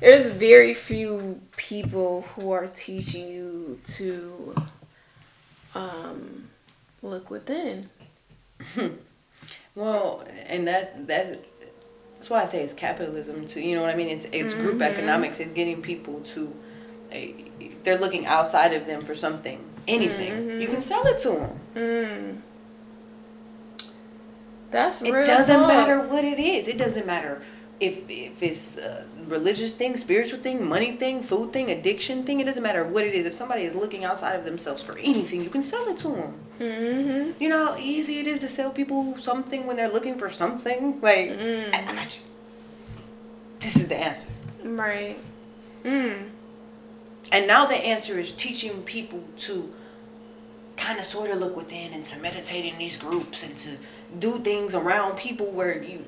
There's very few people who are teaching you to um, look within. [laughs] Well, and that's that's that's why I say it's capitalism too. You know what I mean? It's it's group economics. It's getting people to eh, they're looking outside of them for something, anything. You can sell it to them. Mm. That's It doesn't matter what it is. It doesn't matter if if it's a religious thing, spiritual thing, money thing, food thing, addiction thing. It doesn't matter what it is. If somebody is looking outside of themselves for anything, you can sell it to them. Mm-hmm. You know how easy it is to sell people something when they're looking for something. Like Mm. I, I got you. This is the answer. Right. Mm. And now the answer is teaching people to kind of sort of look within and to meditate in these groups and to do things around people where you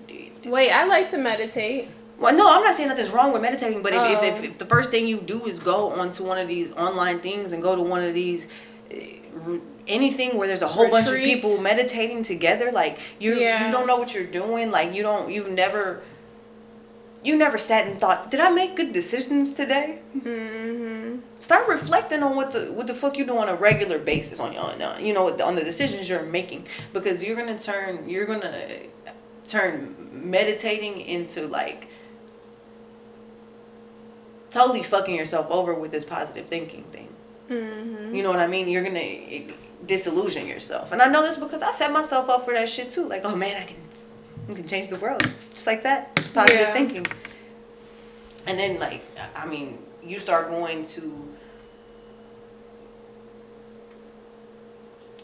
Wait, I like to meditate. Well, no, I'm not saying nothing's wrong with meditating, but if, if, if, Oh. if the first thing you do is go onto one of these online things and go to one of these r- anything where there's a whole bunch of people meditating together, like you Yeah. you don't know what you're doing, like you don't you've never you never sat and thought, did I make good decisions today? Mm-hmm. Start reflecting on what the what the fuck you do on a regular basis on your on, you know on the decisions you're making because you're gonna turn you're gonna turn meditating into like totally fucking yourself over with this positive thinking thing. Mm-hmm. You know what I mean? You're gonna eh, disillusion yourself, and I know this because I set myself up for that shit too. Like, oh man, I can, I can change the world just like that. Just positive Yeah. thinking. And then, like, I mean, you start going to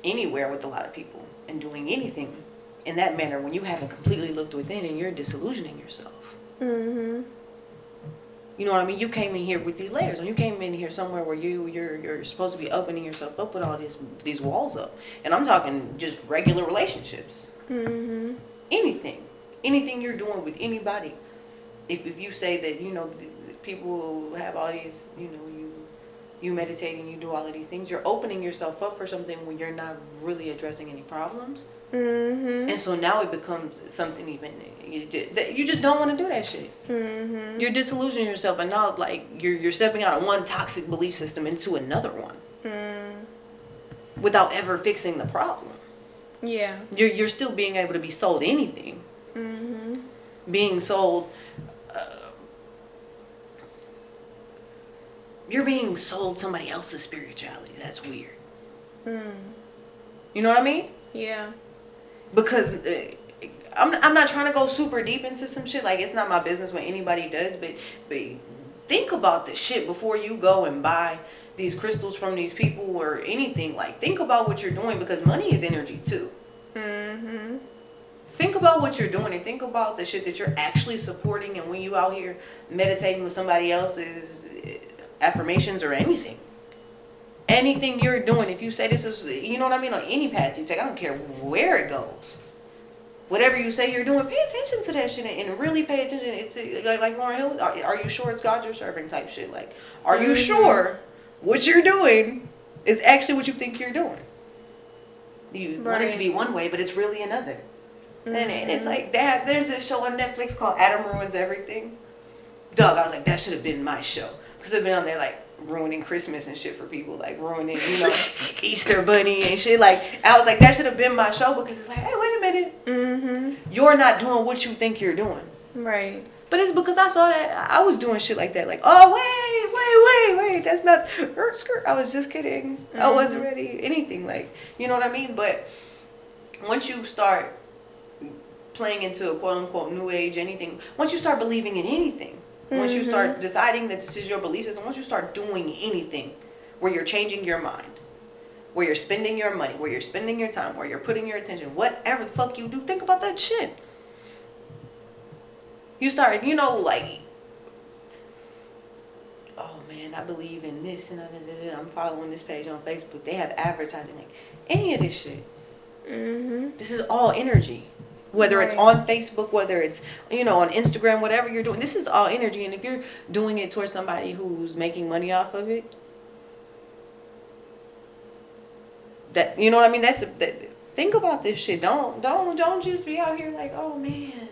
anywhere with a lot of people and doing anything in that manner when you haven't completely looked within and you're disillusioning yourself. Mm-hmm. You know what I mean? You came in here with these layers, and you came in here somewhere where you you're you're supposed to be opening yourself up with all these these walls up. And I'm talking just regular relationships. Mm-hmm. Anything, anything you're doing with anybody. If if you say that you know people have all these you know you meditate and you do all of these things, you're opening yourself up for something when you're not really addressing any problems. Mm-hmm. And so now it becomes something even you just don't want to do that shit. Mm-hmm. You're disillusioning yourself, and now like you're you're stepping out of one toxic belief system into another one Mm. without ever fixing the problem. Yeah. You're you're still being able to be sold anything, Mm-hmm. being sold. You're being sold somebody else's spirituality. That's weird. Mm. You know what I mean? Yeah. because uh, I'm I'm not trying to go super deep into some shit. Like it's not my business what anybody does, but but think about this shit before you go and buy these crystals from these people or anything. Like think about what you're doing because money is energy too. Mm-hmm. Think about what you're doing and think about the shit that you're actually supporting. And when you out here meditating with somebody else's affirmations or anything. Anything you're doing, if you say this is, you know what I mean, on any path you take, I don't care where it goes. Whatever you say you're doing, pay attention to that shit and and really pay attention. It's like, like Lauryn Hill, are, are you sure it's God you're serving type shit? Like, are you Mhm. sure what you're doing is actually what you think you're doing? You want it to be one way, but it's really another. And, and it's like that. There's this show on Netflix called Adam Ruins Everything. Doug, I was like, that should have been my show. Because I've been on there like ruining Christmas and shit for people, like ruining, you know, [laughs] Easter Bunny and shit. Like, I was like, that should have been my show because it's like, hey, wait a minute. Mm-hmm. You're not doing what you think you're doing. Right. But it's because I saw that I was doing shit like that. Like, oh, wait, wait, wait, wait. That's not er, skirt. I was just kidding. I wasn't ready. Anything. Like, you know what I mean? But once you start playing into a quote unquote new age anything, once you start believing in anything, once you start deciding that this is your belief system, once you start doing anything where you're changing your mind, where you're spending your money, where you're spending your time, where you're putting your attention, whatever the fuck you do, think about that shit. You start, you know, like, oh man, I believe in this and. I'm following this page on Facebook. They have advertising, like any of this shit. Mm-hmm. This is all energy. Whether it's on Facebook, whether it's you know on Instagram, whatever you're doing, this is all energy. And if you're doing it towards somebody who's making money off of it, that you know what I mean. That's that. Think about this shit. Don't don't don't just be out here like, oh man.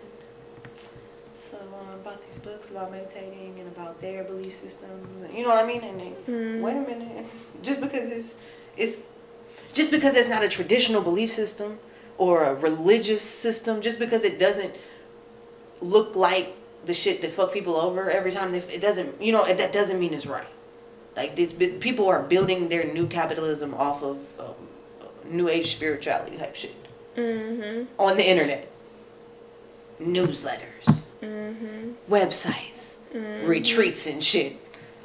So um, about these books about meditating and about their belief systems, and you know what I mean. And then, Mhm. wait a minute, just because it's it's just because it's not a traditional belief system or a religious system, just because it doesn't look like the shit that fuck people over every time, they, it doesn't, you know, that doesn't mean it's right. Like this, people are building their new capitalism off of um, new age spirituality type shit Mm-hmm. on the internet, newsletters, Mm-hmm. websites, retreats and shit.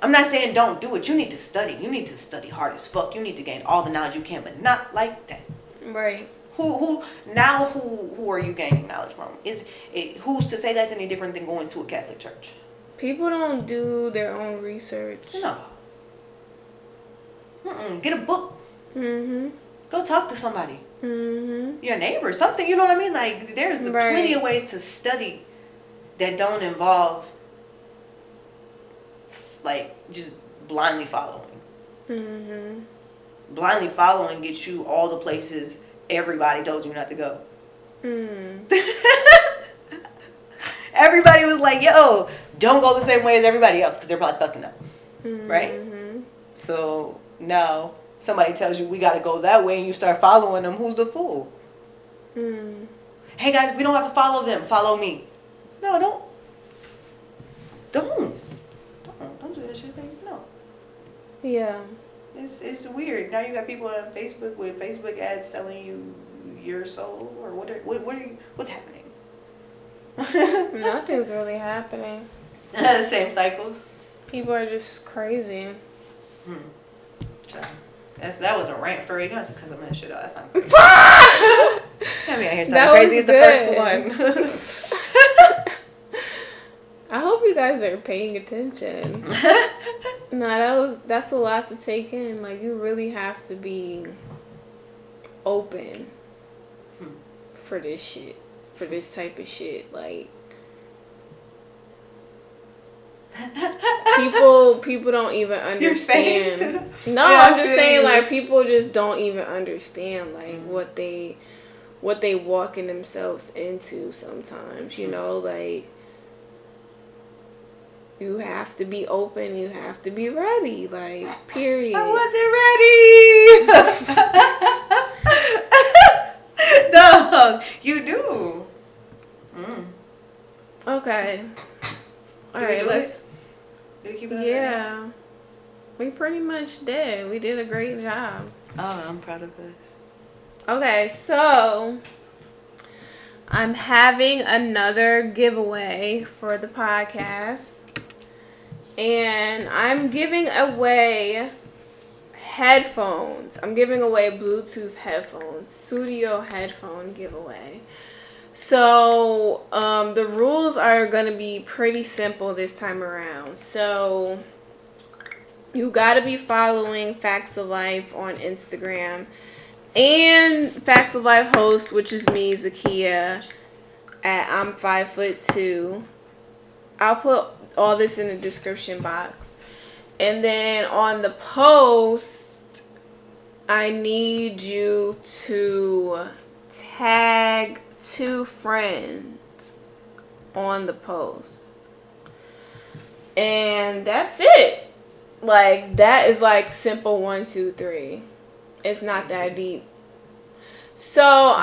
I'm not saying don't do it. You need to study. You need to study hard as fuck. You need to gain all the knowledge you can, but not like that. Right. Who who now who who are you gaining knowledge from? Is it who's to say that's any different than going to a Catholic church? People don't do their own research. No. Mm-mm. Get a book. Mm-hmm. Go talk to somebody. Mm-hmm. Your neighbor, something. You know what I mean? Like there's Right. plenty of ways to study that don't involve like just blindly following. Mm-hmm. Blindly following gets you all the places everybody told you not to go. Mm. [laughs] Everybody was like, "Yo, don't go the same way as everybody else," because they're probably fucking up, right? Mm-hmm. So now somebody tells you we got to go that way, and you start following them. Who's the fool? Mm. Hey guys, we don't have to follow them. Follow me. No, don't. Don't. Don't. Don't do that shit, baby. No. Yeah. It's it's weird. Now you got people on Facebook with Facebook ads selling you your soul or what? Are, what what are you? What's happening? [laughs] Nothing's really happening. the [laughs] same cycles. People are just crazy. Hmm. So, that's, that was a rant for you. You don't have to cuss some of that shit out. That's not [laughs] crazy. I mean, I hear That something crazy. It's the first one. I hope you guys are paying attention. No, that was that's a lot to take in. Like you really have to be open for this shit, for this type of shit. Like [laughs] people, people don't even Your face. understand. No, [laughs] Yeah, I'm just saying like people just don't even understand like Mhm. what they, what they walking themselves into. Sometimes you Mhm. know like you have to be open. You have to be ready. Like, period. I wasn't ready. [laughs] Dog, you do. Mm. Okay. All Do we right, let's. Did we keep it? Yeah. We pretty much did. We did a great job. Oh, I'm proud of us. Okay, so I'm having another giveaway for the podcast. And I'm giving away headphones. I'm giving away Bluetooth headphones, studio headphone giveaway. So, um, the rules are going to be pretty simple this time around. So, you got to be following Facts of Life on Instagram and Facts of Life host, which is me, Zakia, at I'm five foot two. I'll put all this in the description box. And then on the post, I need you to tag two friends on the post. And that's it. Like, that is like simple one, two, three. It's not that deep. So, [laughs] [laughs]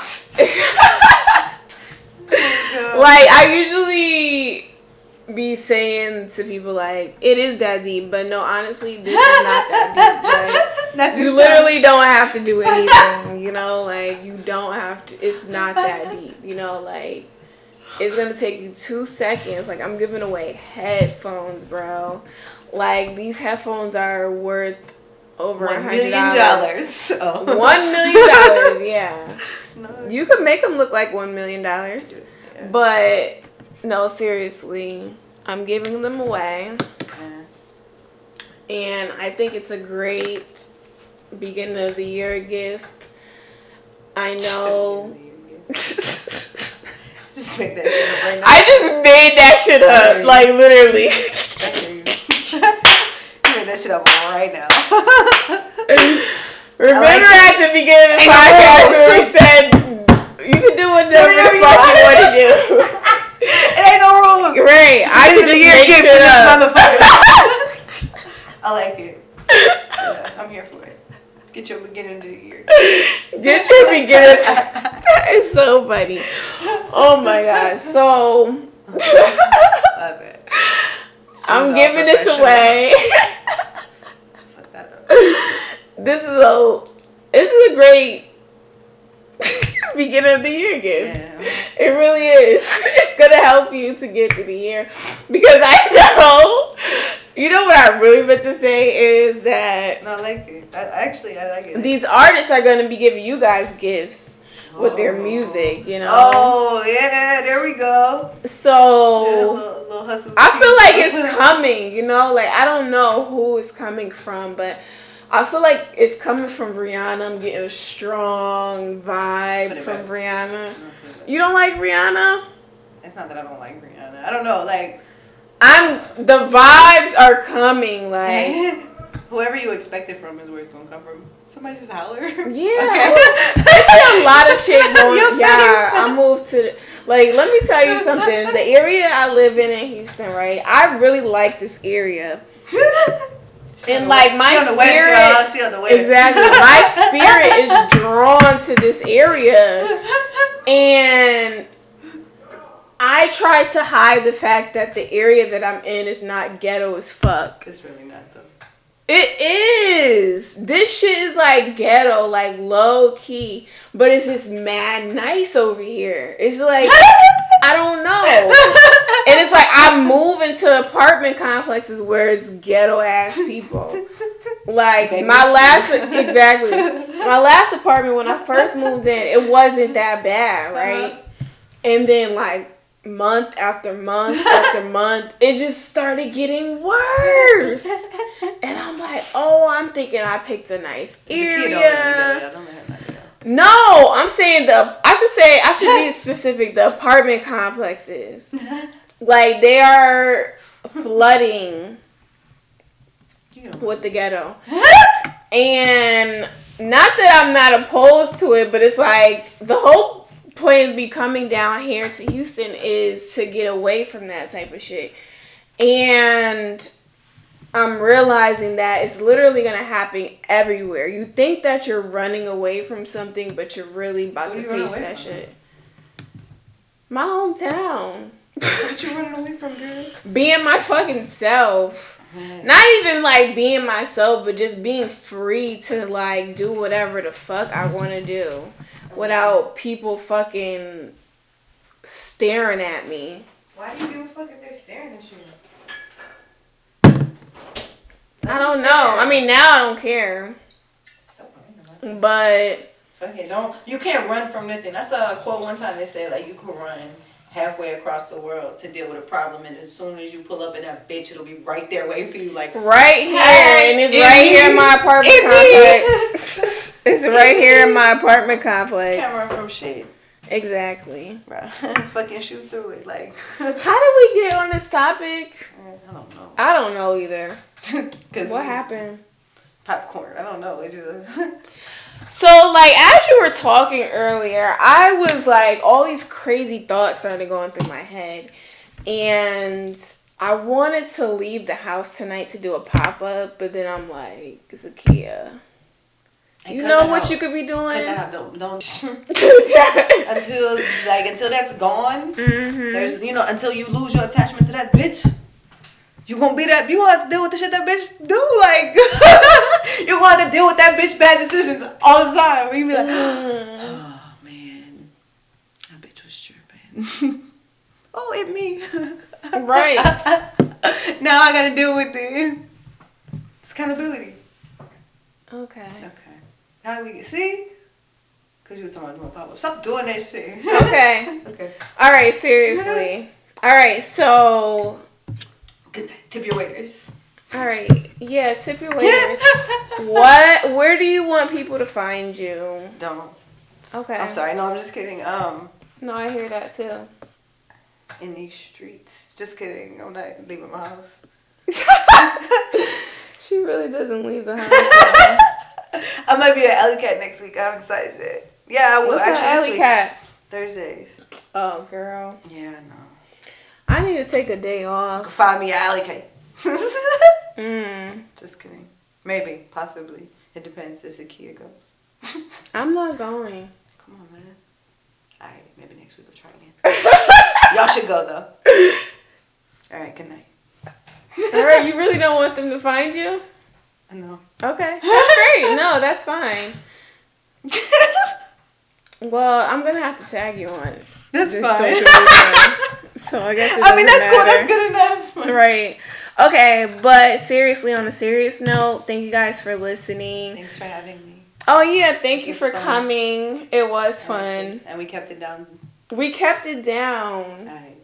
like, I usually be saying to people like it is that deep but no honestly this is not that deep like [laughs] you literally don't have to do anything you know like you don't have to it's not that [laughs] deep you know like it's gonna take you two seconds like i'm giving away headphones bro like these headphones are worth over a One million dollars. dollars So. [laughs] one million dollars yeah No. you could make them look like one million dollars Yeah. but no, seriously, I'm giving them away, and I think it's a great beginning of the year gift. I [laughs] know. Just make that shit up right now. [laughs] I just made that shit up, like literally. [laughs] you made that shit up right now. Remember at the beginning of the podcast where we said you can do whatever the you fuck you want to do. It ain't no rules. Right, I of the year gift to this motherfucker. I like it. Yeah, I'm here for it. Get your beginning of the year. Get your beginning. [laughs] that is so funny. Oh my god. So bad. She [laughs] I'm giving this away. [laughs] Fuck that up. this is a this is a great [laughs] beginning of the year gift. Yeah. It really is. [laughs] It's gonna help you to get through the year because I [laughs] know. You know what I really meant to say is that No, I like it. I, actually, I like it. these artists are gonna be giving you guys gifts with their Oh. music. You know. Oh yeah, there we go. Yeah, So. little, little. I feel like it's coming, you know? Like, I don't know who it's coming from, but I feel like it's coming from Rihanna. I'm getting a strong vibe from back. Rihanna. Mm-hmm. You don't like Rihanna? It's not that I don't like Rihanna. I don't know, like I'm the vibes are coming. Like [laughs] whoever you expect it from is where it's gonna come from. Somebody just holler. Yeah, there's a lot of shit [laughs] going. Yeah, I moved to the, like. Let me tell you something. The [laughs] area I live in in Houston, right? I really like this area. She And like my she on the west, spirit, y'all. She on the west. exactly. [laughs] My spirit is drawn to this area, and I try to hide the fact that the area that I'm in is not ghetto as fuck. It's really not though. It is. This shit is like ghetto, like low key, but it's just mad nice over here. It's like [laughs] I don't know. And it's like I move into apartment complexes where it's ghetto ass people. [laughs] Like my last exactly. [laughs] My last apartment when I first moved in, it wasn't that bad, right? Uh-huh. And then like month after month after [laughs] month, it just started getting worse. [laughs] And I'm like, oh, I'm thinking I picked a nice As a kid, don't let me get area. it. I don't let him let me know. No, I'm saying the. I should say I should be [laughs] specific. The apartment complexes, like they are flooding with the ghetto, and not that I'm not opposed to it, but it's like the whole point of me coming down here to Houston is to get away from that type of shit, and I'm realizing that it's literally gonna happen everywhere. You think that you're running away from something, but you're really about What to are you running face that from? shit. My hometown. What you running away from, girl? Being my fucking self. Not even like being myself, but just being free to like do whatever the fuck I want to do without people fucking staring at me. Why do you give a fuck if they're staring at you? I don't know. I mean, now I don't care, Stop but Fuck don't. You can't run from nothing. I saw a quote one time that said like you could run halfway across the world to deal with a problem, and as soon as you pull up in that bitch, it'll be right there waiting for you. Like right here, Hey, and it's it right me. here in my apartment complex. [laughs] it's right here in my [laughs] apartment complex. can't run from shit, Exactly. [laughs] Fucking shoot through it, like. [laughs] How did we get on this topic? I don't know. I don't know either. Cause What happened? Popcorn. I don't know. It just. So, like, as you were talking earlier, I was like, all these crazy thoughts started going through my head. And I wanted to leave the house tonight to do a pop up, but then I'm like, Zakia, you know what you could be doing? Cut that out. Don't don't. mm-hmm. [laughs] until like until that's gone. There's you know until you lose your attachment to that bitch. You gonna be that you gonna have to deal with the shit that bitch do like [laughs] you gonna have to deal with that bitch bad decisions all the time. You be like, [gasps] oh man, that bitch was tripping. [laughs] oh, it me. Right. now I gotta deal with it. It's accountability. Okay. Okay. How we see? Cause you were talking about doing pop up. Stop doing that shit. Okay. [laughs] okay. All right, seriously. [laughs] All right, so, Good night. Tip your waiters. all right. Yeah, tip your waiters. [laughs] what, where do you want people to find you? Don't. Okay. I'm sorry. No, I'm just kidding. Um, No, I hear that too. in these streets. Just kidding. I'm not leaving my house. She really doesn't leave the house. I might be at Alley Cat next week. I'm excited. Yeah, I will What's actually alley cat? Thursdays. Oh, girl. Yeah, I know. I need to take a day off. find me at Alley Cat. [laughs] Mm. just kidding. Maybe, possibly. It depends if Zakia goes. [laughs] I'm not going. Come on, man. Alright, maybe next week we'll try again. Y'all should go though. [laughs] Alright, good night. All right, you really don't want them to find you? I know. Okay, that's great. No, that's fine. [laughs] Well, I'm gonna have to tag you on. That's fine. [laughs] So I guess it I mean, that's cool. That's good enough. Right. Okay, but seriously, on a serious note, thank you guys for listening. Thanks for having me. Oh yeah, thank This you for fun. coming. It was fun. And we kept it down. We kept it down, Alright.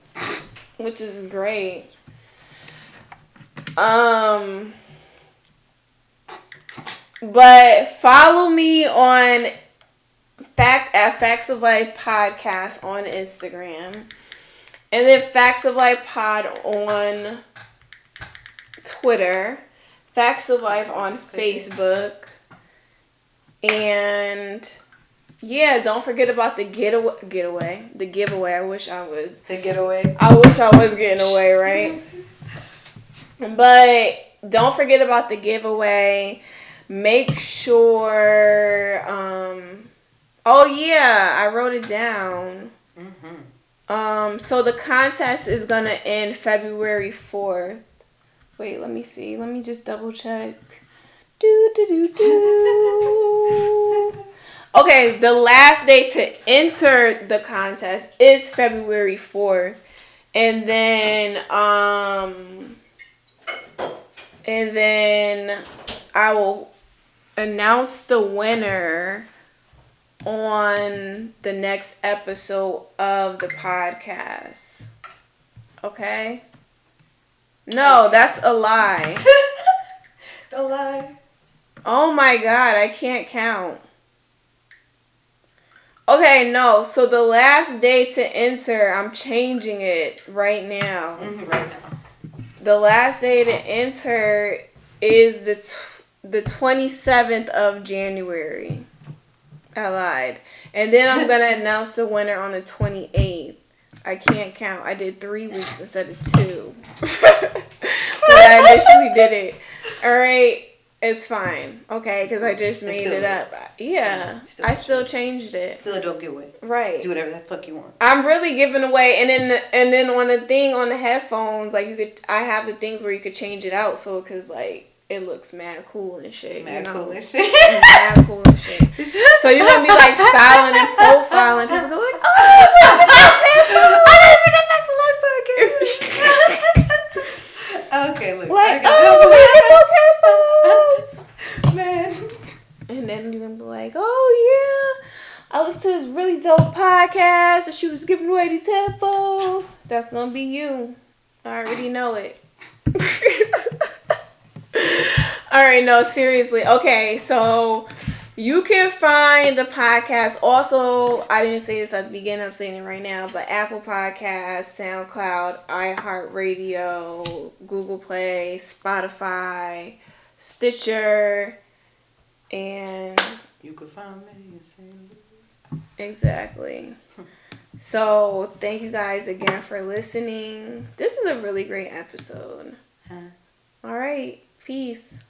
which is great. Um but follow me on fact at Facts of Life podcast on Instagram. And then Facts of Life Pod on Twitter, Facts of Life on Facebook, and yeah, don't forget about the getaway. Getaway, the giveaway. I wish I was. The getaway. I wish I was getting away, right? [laughs] But don't forget about the giveaway. Make sure. Um, oh yeah, I wrote it down. Mm-hmm. Um, so the contest is gonna end February fourth. Wait, let me see. Let me just double check. Do do do do. [laughs] Okay, the last day to enter the contest is February fourth, and then um, and then I will announce the winner on the next episode of the podcast. Okay? No, that's a lie. [laughs] Don't lie. Oh my god, I can't count. Okay, no. So the last day to enter, I'm changing it right now. Mhm, right now. The last day to enter is the t- the 27th of January. I lied. And then I'm going [laughs] to announce the winner on the 28th. I can't count. I did 3 weeks instead of 2. [laughs] but I initially did it. All right. It's fine. Okay, because I just It's made it up. Yeah. Yeah, still I still changed it. Still a dope giveaway. Right. Do whatever the fuck you want. I'm really giving away, and then and then on the thing on the headphones, like you could, I have the things where you could change it out, so because like it looks mad cool and shit. Mad you know? cool and [laughs] shit. mad cool and shit. [laughs] So you're gonna be like styling and profiling. People go like, oh, [laughs] look at this headphones. okay, look. Like, I got oh, look at those headphones. man. And then you're gonna be like, oh yeah, I listened to this really dope podcast, and she was giving away these headphones. That's gonna be you. I already know it. All right, no, seriously. Okay, so you can find the podcast. Also, I didn't say this at the beginning. I'm saying it right now. But Apple Podcasts, SoundCloud, iHeartRadio, Google Play, Spotify, Stitcher, and You could find me in St. Exactly. So thank you guys again for listening. This is a really great episode. Huh? All right, peace.